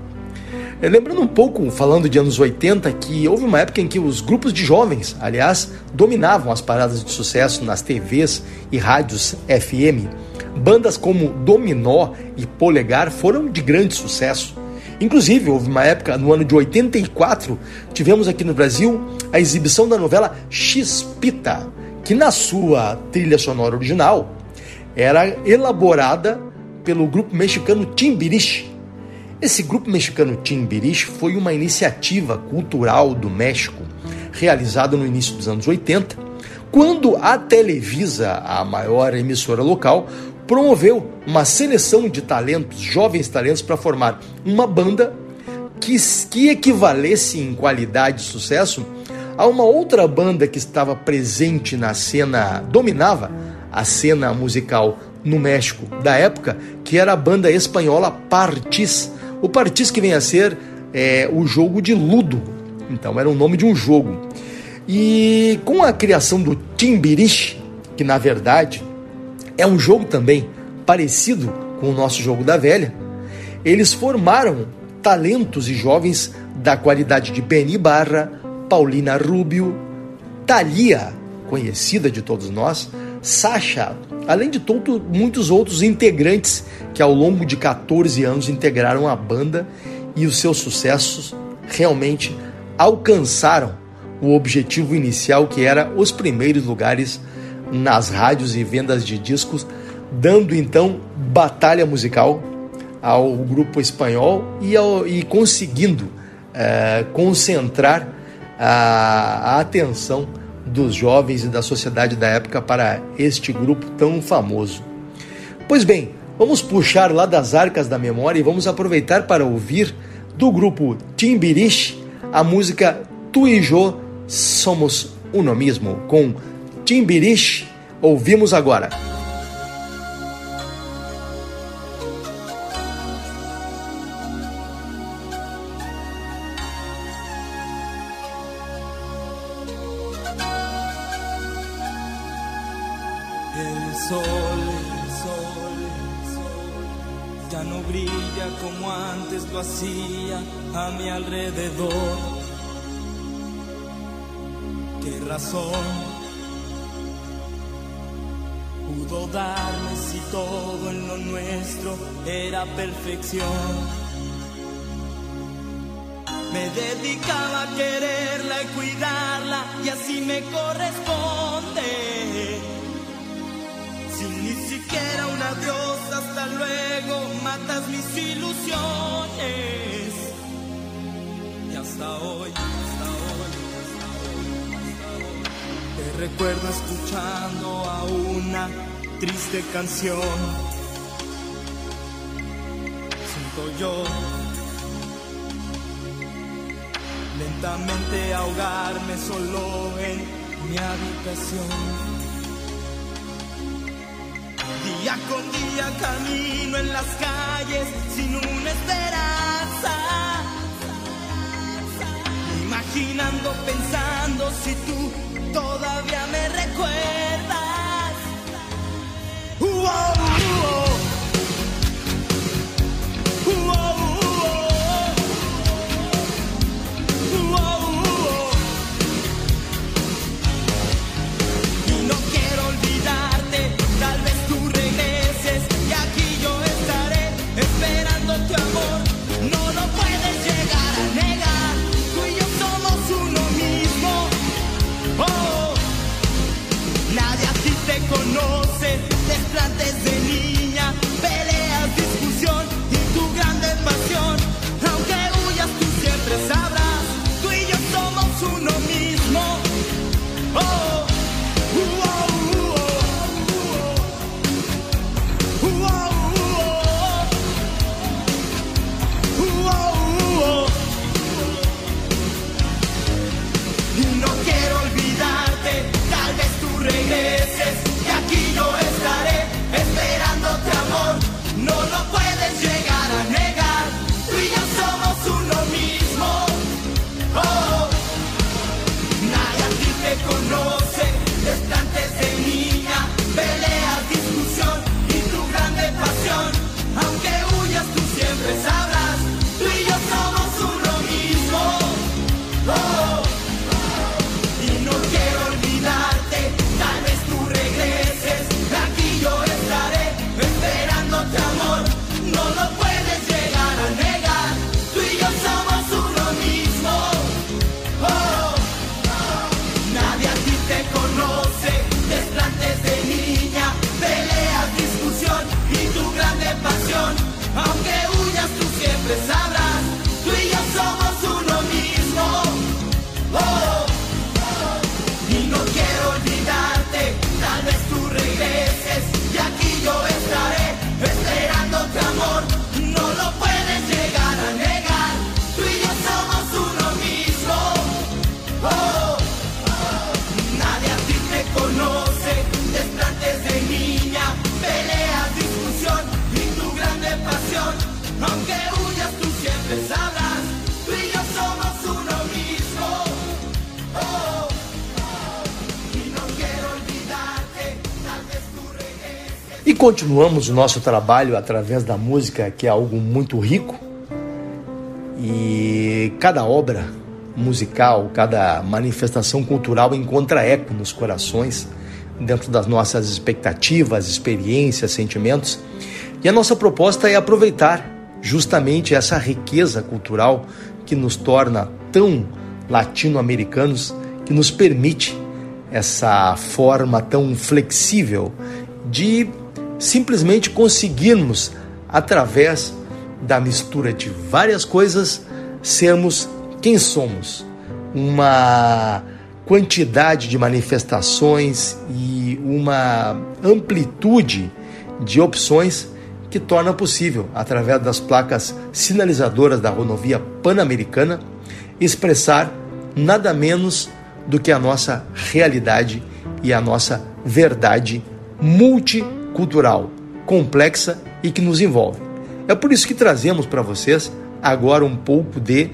Eh, Lembrando um pouco, falando de anos 80, que houve uma época em que os grupos de jovens, aliás, dominavam as paradas de sucesso nas TVs e rádios FM. Bandas como Dominó e Polegar foram de grande sucesso. Inclusive, houve uma época, no ano de 84, tivemos aqui no Brasil a exibição da novela X-Pita, que na sua trilha sonora original era elaborada pelo grupo mexicano Timbiriche. Esse grupo mexicano Timbiriche foi uma iniciativa cultural do México realizada no início dos anos 80, quando a Televisa, a maior emissora local, promoveu uma seleção de talentos, jovens talentos, para formar uma banda que, que equivalesse em qualidade e sucesso a uma outra banda que estava presente na cena, dominava a cena musical no México da época, que era a banda espanhola Partis. O Partis que vem a ser é, o jogo de Ludo. Então era o nome de um jogo. E com a criação do Timbiriche, que na verdade é um jogo também parecido com o nosso jogo da velha, eles formaram talentos e jovens da qualidade de Benny Barra, Paulina Rubio, Thalia, conhecida de todos nós, Sasha, além de todo, muitos outros integrantes que ao longo de 14 anos integraram a banda e os seus sucessos realmente alcançaram o objetivo inicial que era os primeiros lugares nas rádios e vendas de discos, dando então batalha musical ao grupo espanhol e, ao, e conseguindo é, concentrar a, a atenção dos jovens e da sociedade da época para este grupo tão famoso. Pois bem, vamos puxar lá das arcas da memória e vamos aproveitar para ouvir do grupo Timbiriche a música Tu e Jo Somos Uno Mesmo, com Timbiriche. Ouvimos agora. A mi alrededor. ¿Qué razón pudo darme si todo en lo nuestro era perfección? Me dedicaba a quererla y cuidarla y así me corresponde. Sin ni siquiera un adiós, luego, matas mis ilusiones hasta hoy, hasta hoy, hasta hoy, hasta hoy. Te recuerdo escuchando a una triste canción. Siento yo lentamente ahogarme solo en mi habitación. Día con día camino en las calles sin una esperanza. Imaginando, pensando si tú todavía me continuamos o nosso trabalho através da música, que é algo muito rico. E cada obra musical, cada manifestação cultural encontra eco nos corações, dentro das nossas expectativas, experiências, sentimentos. E a nossa proposta é aproveitar justamente essa riqueza cultural que nos torna tão latino-americanos, que nos permite essa forma tão flexível de simplesmente conseguirmos, através da mistura de várias coisas, sermos quem somos. Uma quantidade de manifestações e uma amplitude de opções que torna possível, através das placas sinalizadoras da rodovia pan-americana, expressar nada menos do que a nossa realidade e a nossa verdade multicultural, complexa e que nos envolve. É por isso que trazemos para vocês agora um pouco de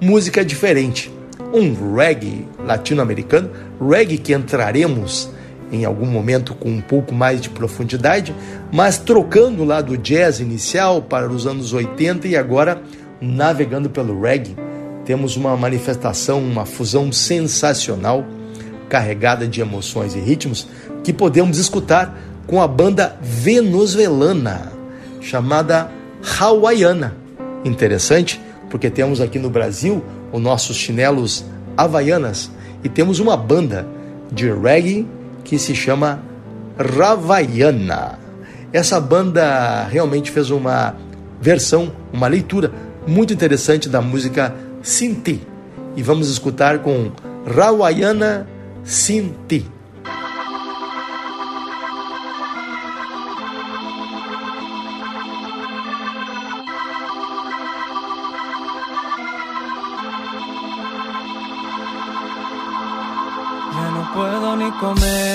música diferente, um reggae latino-americano, reggae que entraremos em algum momento com um pouco mais de profundidade, mas trocando lá do jazz inicial para os anos 80 e agora navegando pelo reggae temos uma manifestação, uma fusão sensacional, carregada de emoções e ritmos, que podemos escutar com a banda venezuelana, chamada Hawaiana. Interessante, porque temos aqui no Brasil os nossos chinelos havaianas e temos uma banda de reggae que se chama Ravaiana. Essa banda realmente fez uma versão, uma leitura muito interessante da música Sinti. E vamos escutar com Rawayana Sinti. Puedo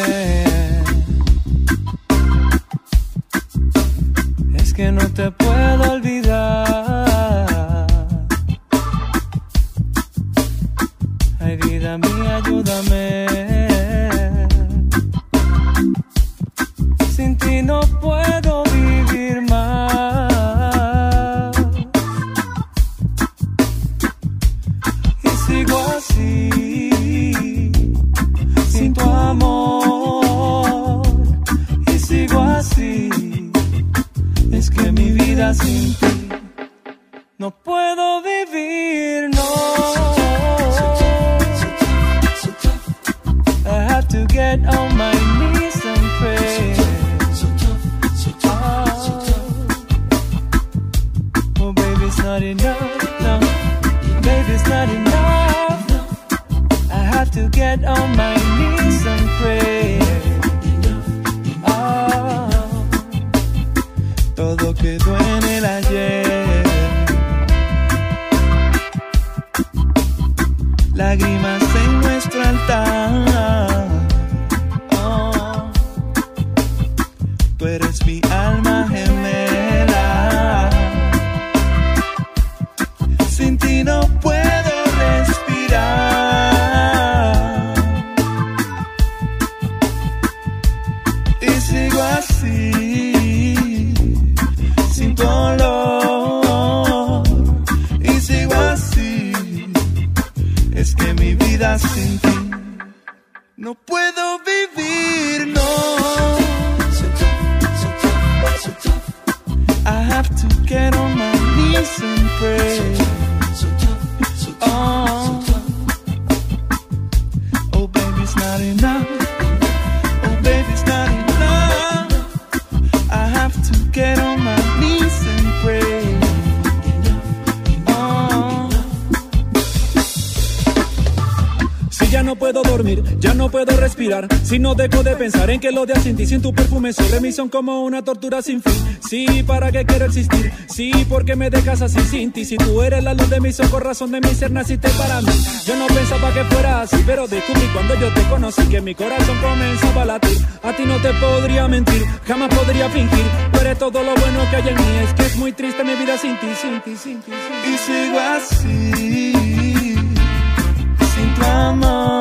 así, es que mi vida sin ti no puedo vivir, no. I have to get on my knees and pray. Oh, oh baby, it's not enough. No, baby, it's not enough. I have to get on my knees que lo de ti, sin tu perfume sobre mí son como una tortura sin fin. Sí, ¿para qué quiero existir? Sí, porque me dejas así sin ti. Si tú eres la luz de mis ojos, razón de mi ser, naciste para mí. Yo no pensaba que fuera así, pero descubrí cuando yo te conocí que mi corazón comenzaba a latir. A ti no te podría mentir, jamás podría fingir. Tú eres todo lo bueno que hay en mí. Es que es muy triste mi vida sin ti, sin ti, sin. Y sigo así, sin tu amor.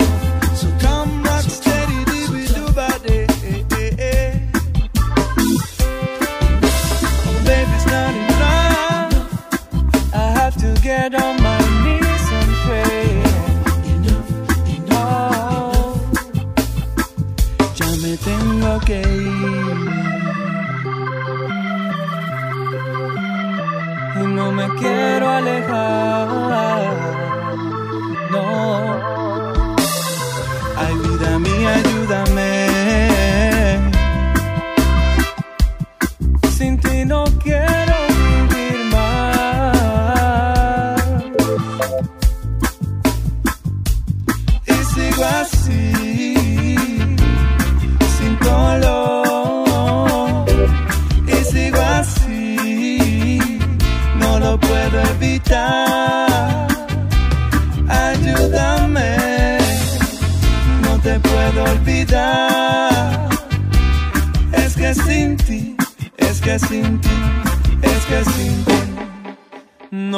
time.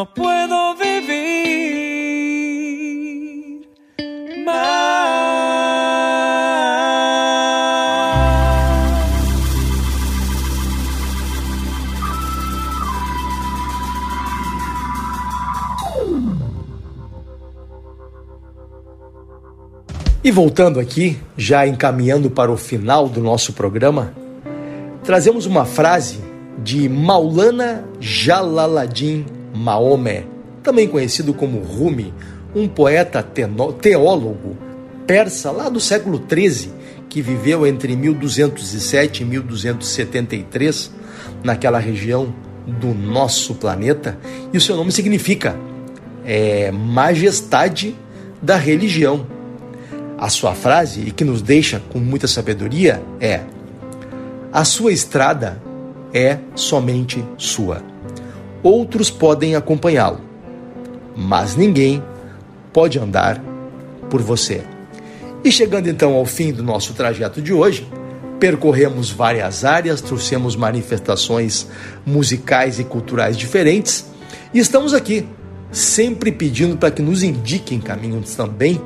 Puedo vivir más. E voltando aqui, já encaminhando para o final do nosso programa, trazemos uma frase de Maulana Jalaladdin Maomé, também conhecido como Rumi, um poeta teólogo persa lá do século XIII, que viveu entre 1207 e 1273 naquela região do nosso planeta, e o seu nome significa é, majestade da religião. A sua frase, e que nos deixa com muita sabedoria, é: A sua estrada é somente sua. Outros podem acompanhá-lo, mas ninguém pode andar por você. E chegando então ao fim do nosso trajeto de hoje, percorremos várias áreas, trouxemos manifestações musicais e culturais diferentes e estamos aqui sempre pedindo para que nos indiquem caminhos também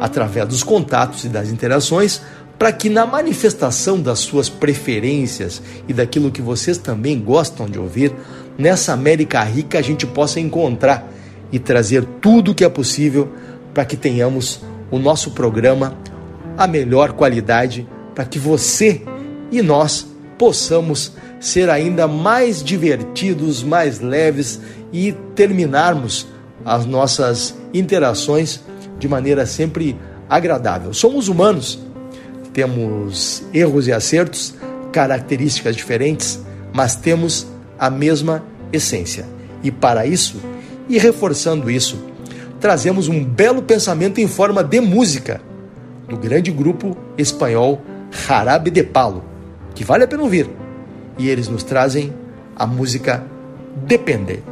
através dos contatos e das interações para que na manifestação das suas preferências e daquilo que vocês também gostam de ouvir, nessa América rica a gente possa encontrar e trazer tudo o que é possível para que tenhamos o nosso programa a melhor qualidade para que você e nós possamos ser ainda mais divertidos, mais leves e terminarmos as nossas interações de maneira sempre agradável. Somos humanos, temos erros e acertos, características diferentes, mas temos a mesma essência. E para isso, e reforçando isso, trazemos um belo pensamento em forma de música do grande grupo espanhol Jarabe de Palo, que vale a pena ouvir. E eles nos trazem a música Depende.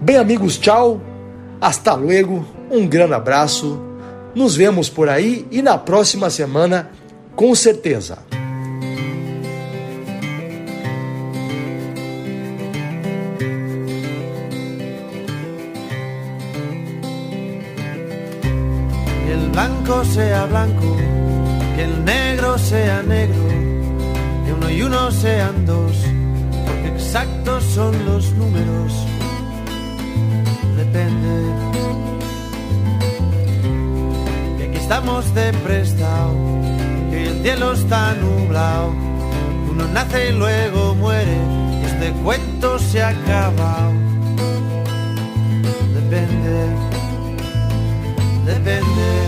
Bem, amigos, tchau. Hasta luego. Um grande abraço. Nos vemos por aí e na próxima semana, com certeza. Sea blanco, que el negro sea negro, que uno y uno sean dos, porque exactos son los números. Depende. Que aquí estamos de prestado, que el cielo está nublado, uno nace y luego muere, y este cuento se ha acabado. Depende depende,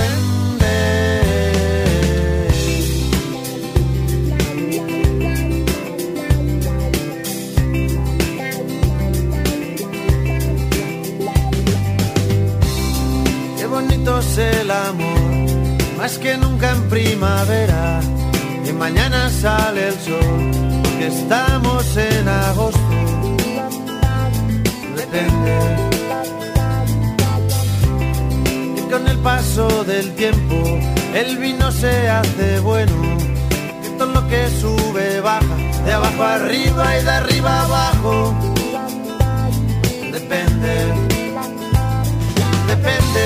Más que nunca en primavera. Y mañana sale el sol, porque estamos en agosto. Depende. Y con el paso del tiempo, el vino se hace bueno. Que todo lo que sube baja, de abajo arriba y de arriba abajo. Depende depende,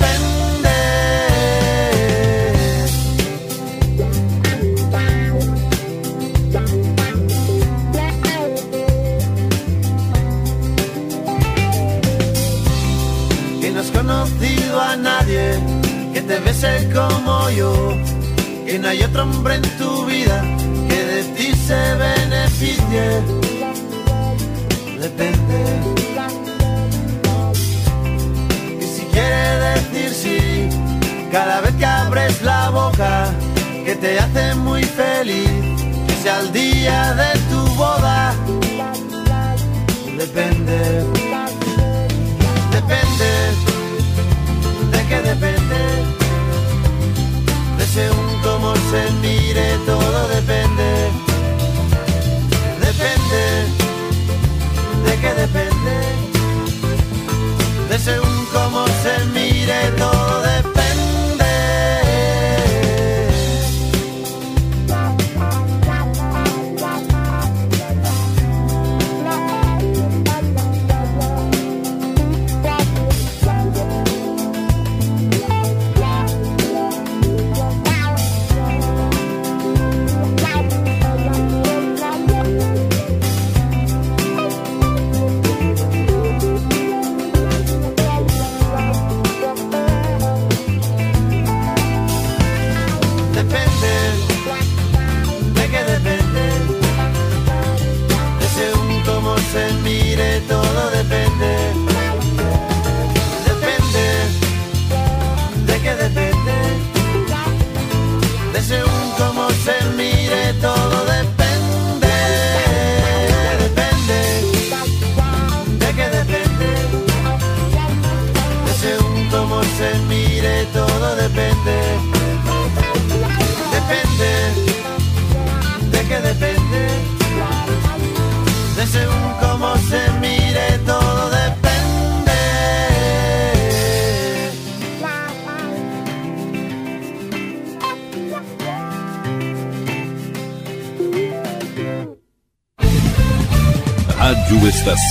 Conocido a nadie que te bese como yo, que no hay otro hombre en tu vida que de ti se beneficie. Depende. Y si quiere decir sí, cada vez que abres la boca, que te hace muy feliz, que sea el día de tu boda. Depende. Depende. Según cómo se mire, todo depende. Depende. ¿De qué depende? De según cómo se mire,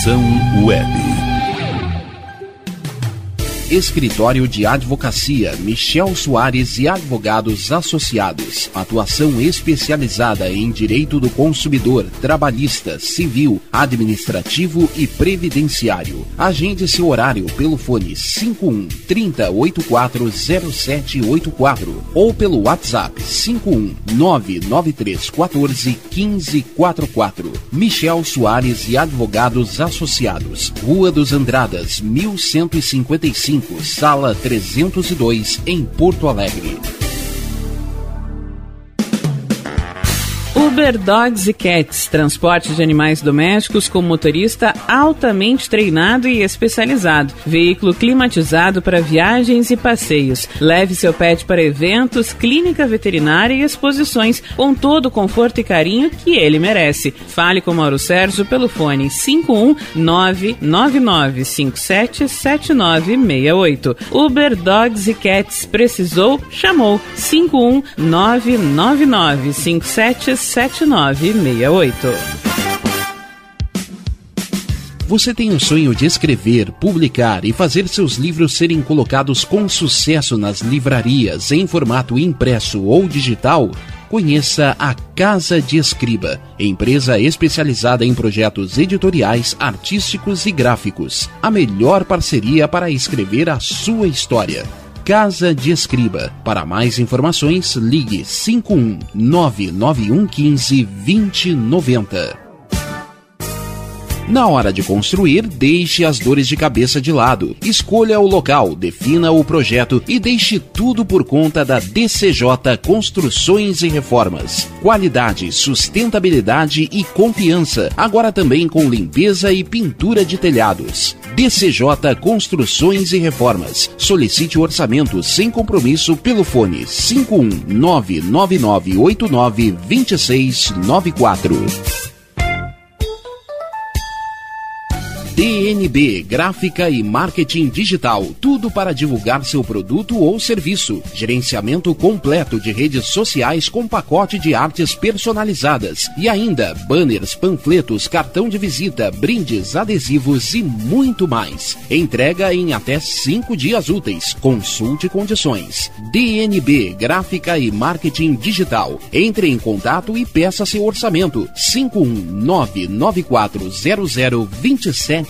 Estação Web. Escritório de Advocacia Michel Soares e Advogados Associados. Atuação especializada em direito do consumidor, trabalhista, civil, administrativo e previdenciário. Agende seu horário pelo fone 51 30840784 ou pelo WhatsApp 51 99314 1544. Michel Soares e Advogados Associados. Rua dos Andradas, 1155, sala 302, em Porto Alegre. Uber Dogs e Cats, transporte de animais domésticos com motorista altamente treinado e especializado. Veículo climatizado para viagens e passeios. Leve seu pet para eventos, clínica veterinária e exposições com todo o conforto e carinho que ele merece. Fale com Mauro Sérgio pelo fone 51999577968. Uber Dogs e Cats precisou, chamou 51999577968. Você tem um sonho de escrever, publicar e fazer seus livros serem colocados com sucesso nas livrarias em formato impresso ou digital? Conheça a Casa de Escriba, empresa especializada em projetos editoriais, artísticos e gráficos. A melhor parceria para escrever a sua história. Casa de Escriba. Para mais informações, ligue 51 99115 2090. Na hora de construir, deixe as dores de cabeça de lado. Escolha o local, defina o projeto e deixe tudo por conta da DCJ Construções e Reformas. Qualidade, sustentabilidade e confiança. Agora também com limpeza e pintura de telhados. DCJ Construções e Reformas. Solicite o orçamento sem compromisso pelo fone 51999892694. DNB Gráfica e Marketing Digital. Tudo para divulgar seu produto ou serviço. Gerenciamento completo de redes sociais com pacote de artes personalizadas. E ainda banners, panfletos, cartão de visita, brindes, adesivos e muito mais. Entrega em até cinco dias úteis. Consulte condições. DNB Gráfica e Marketing Digital. Entre em contato e peça seu orçamento. 519940027